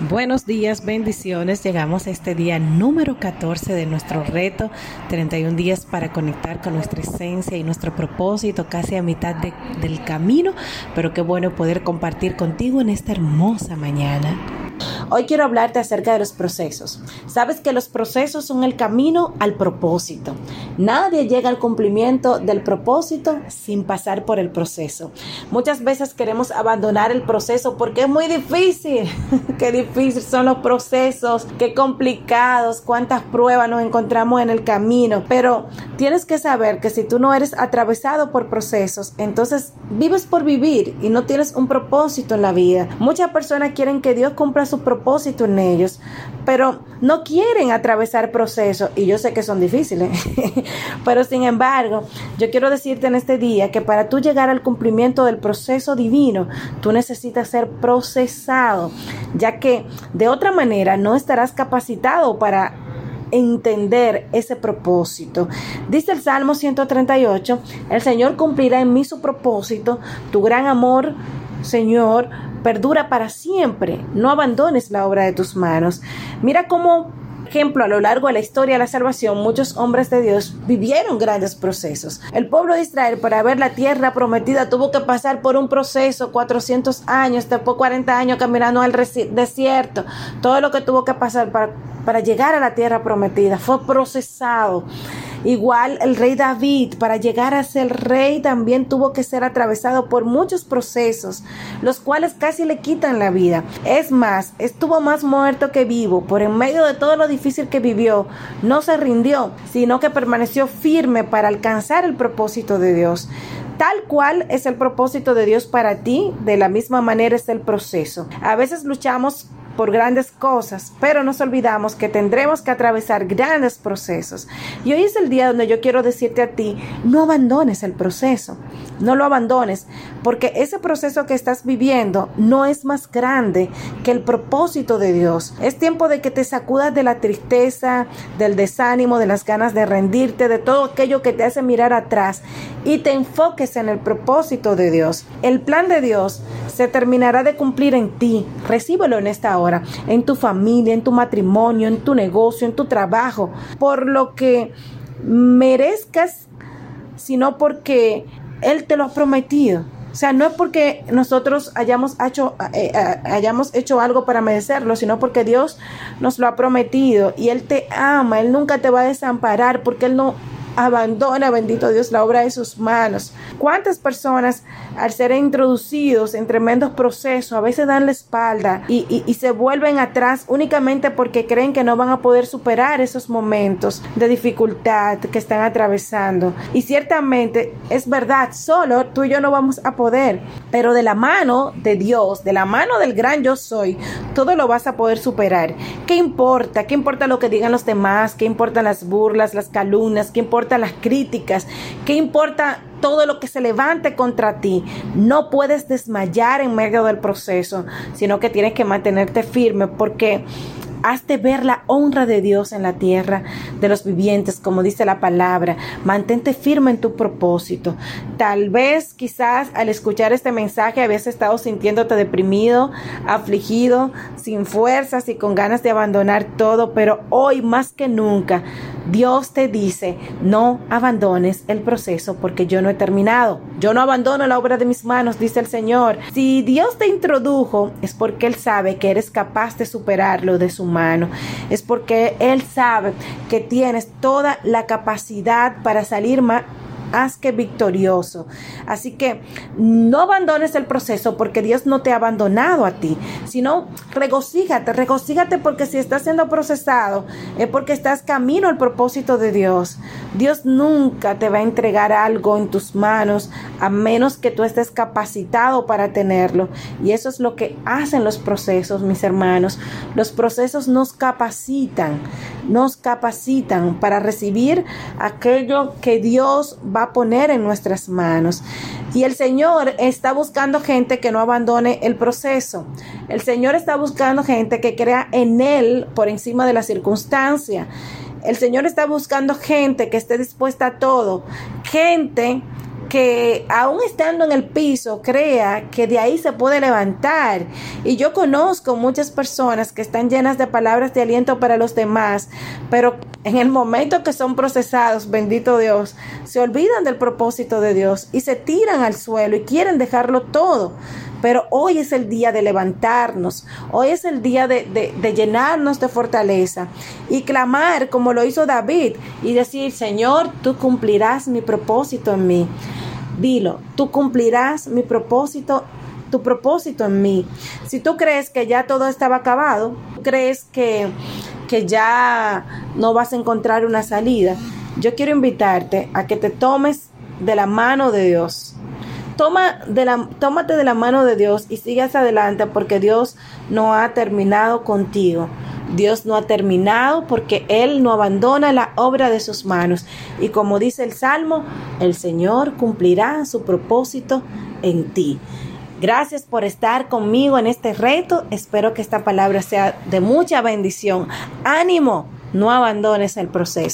Buenos días, bendiciones. Llegamos a este día número 14 de nuestro reto, 31 días para conectar con nuestra esencia y nuestro propósito, casi a mitad del camino, pero qué bueno poder compartir contigo en esta hermosa mañana. Hoy quiero hablarte acerca de los procesos. Sabes que los procesos son el camino al propósito. Nadie llega al cumplimiento del propósito sin pasar por el proceso. Muchas veces queremos abandonar el proceso porque es muy difícil. Qué difícil son los procesos, qué complicados, cuántas pruebas nos encontramos en el camino. Pero tienes que saber que si tú no eres atravesado por procesos, entonces vives por vivir y no tienes un propósito en la vida. Muchas personas quieren que Dios cumpla su propósito en ellos, pero no quieren atravesar procesos y yo sé que son difíciles, pero sin embargo, yo quiero decirte en este día que para tú llegar al cumplimiento del proceso divino, tú necesitas ser procesado, ya que de otra manera no estarás capacitado para entender ese propósito. Dice el Salmo 138, el Señor cumplirá en mí su propósito, tu gran amor, Señor, perdura para siempre. No abandones la obra de tus manos. Mira cómo ejemplo, a lo largo de la historia de la salvación, muchos hombres de Dios vivieron grandes procesos. El pueblo de Israel, para ver la tierra prometida, tuvo que pasar por un proceso, 400 años, después 40 años caminando al desierto, todo lo que tuvo que pasar para, para llegar a la tierra prometida fue procesado. Igual el rey David, para llegar a ser rey, también tuvo que ser atravesado por muchos procesos, los cuales casi le quitan la vida. Es más, estuvo más muerto que vivo. Por en medio de todo lo difícil que vivió, no se rindió, sino que permaneció firme para alcanzar el propósito de Dios. Tal cual es el propósito de Dios para ti, de la misma manera es el proceso. A veces luchamos por grandes cosas, pero nos olvidamos que tendremos que atravesar grandes procesos. Y hoy es el día donde yo quiero decirte a ti, no abandones el proceso, no lo abandones, porque ese proceso que estás viviendo no es más grande que el propósito de Dios. Es tiempo de que te sacudas de la tristeza, del desánimo, de las ganas de rendirte, de todo aquello que te hace mirar atrás y te enfoques en el propósito de Dios. El plan de Dios se terminará de cumplir en ti. Recíbelo en esta hora en tu familia, en tu matrimonio, en tu negocio, en tu trabajo, por lo que merezcas, sino porque Él te lo ha prometido. O sea, no es porque nosotros hayamos hecho, eh, eh, hayamos hecho algo para merecerlo, sino porque Dios nos lo ha prometido y Él te ama, Él nunca te va a desamparar porque Él no abandona, bendito Dios, la obra de sus manos. ¿Cuántas personas al ser introducidos en tremendos procesos a veces dan la espalda y, y, se vuelven atrás únicamente porque creen que no van a poder superar esos momentos de dificultad que están atravesando? Y ciertamente es verdad, solo tú y yo no vamos a poder, pero de la mano de Dios, de la mano del gran yo soy, todo lo vas a poder superar. ¿Qué importa? ¿Qué importa lo que digan los demás? ¿Qué importan las burlas, las calumnias? ¿Qué importa las críticas? ¿Qué importa todo lo que se levante contra ti? No puedes desmayar en medio del proceso, sino que tienes que mantenerte firme porque Hazte ver la honra de Dios en la tierra de los vivientes, como dice la palabra. Mantente firme en tu propósito. Tal vez, quizás, al escuchar este mensaje, habías estado sintiéndote deprimido, afligido, sin fuerzas y con ganas de abandonar todo, pero hoy más que nunca, Dios te dice, no abandones el proceso porque yo no he terminado. Yo no abandono la obra de mis manos, dice el Señor. Si Dios te introdujo, es porque Él sabe que eres capaz de superarlo de su mano. Es porque Él sabe que tienes toda la capacidad para salir más haz que victorioso. Así que no abandones el proceso porque Dios no te ha abandonado a ti, sino regocíjate, regocíjate porque si estás siendo procesado es porque estás camino al propósito de Dios. Dios nunca te va a entregar algo en tus manos a menos que tú estés capacitado para tenerlo. Y eso es lo que hacen los procesos, mis hermanos. Los procesos nos capacitan, nos capacitan para recibir aquello que Dios va a poner en nuestras manos. Y el Señor está buscando gente que no abandone el proceso. El Señor está buscando gente que crea en Él por encima de la circunstancia. El Señor está buscando gente que esté dispuesta a todo. Gente que aún estando en el piso crea que de ahí se puede levantar. Y yo conozco muchas personas que están llenas de palabras de aliento para los demás, pero en el momento que son procesados, bendito Dios, se olvidan del propósito de Dios y se tiran al suelo y quieren dejarlo todo. Pero hoy es el día de levantarnos, hoy es el día de, de, llenarnos de fortaleza y clamar como lo hizo David y decir, Señor, tú cumplirás mi propósito en mí. Dilo, tú cumplirás mi propósito tu propósito en mí. Si tú crees que ya todo estaba acabado, crees que, que ya no vas a encontrar una salida, yo quiero invitarte a que te tomes de la mano de Dios de la, tómate de la mano de Dios y sigas adelante porque Dios no ha terminado contigo. Dios no ha terminado porque Él no abandona la obra de sus manos. Y como dice el Salmo, el Señor cumplirá su propósito en ti. Gracias por estar conmigo en este reto. Espero que esta palabra sea de mucha bendición. Ánimo, no abandones el proceso.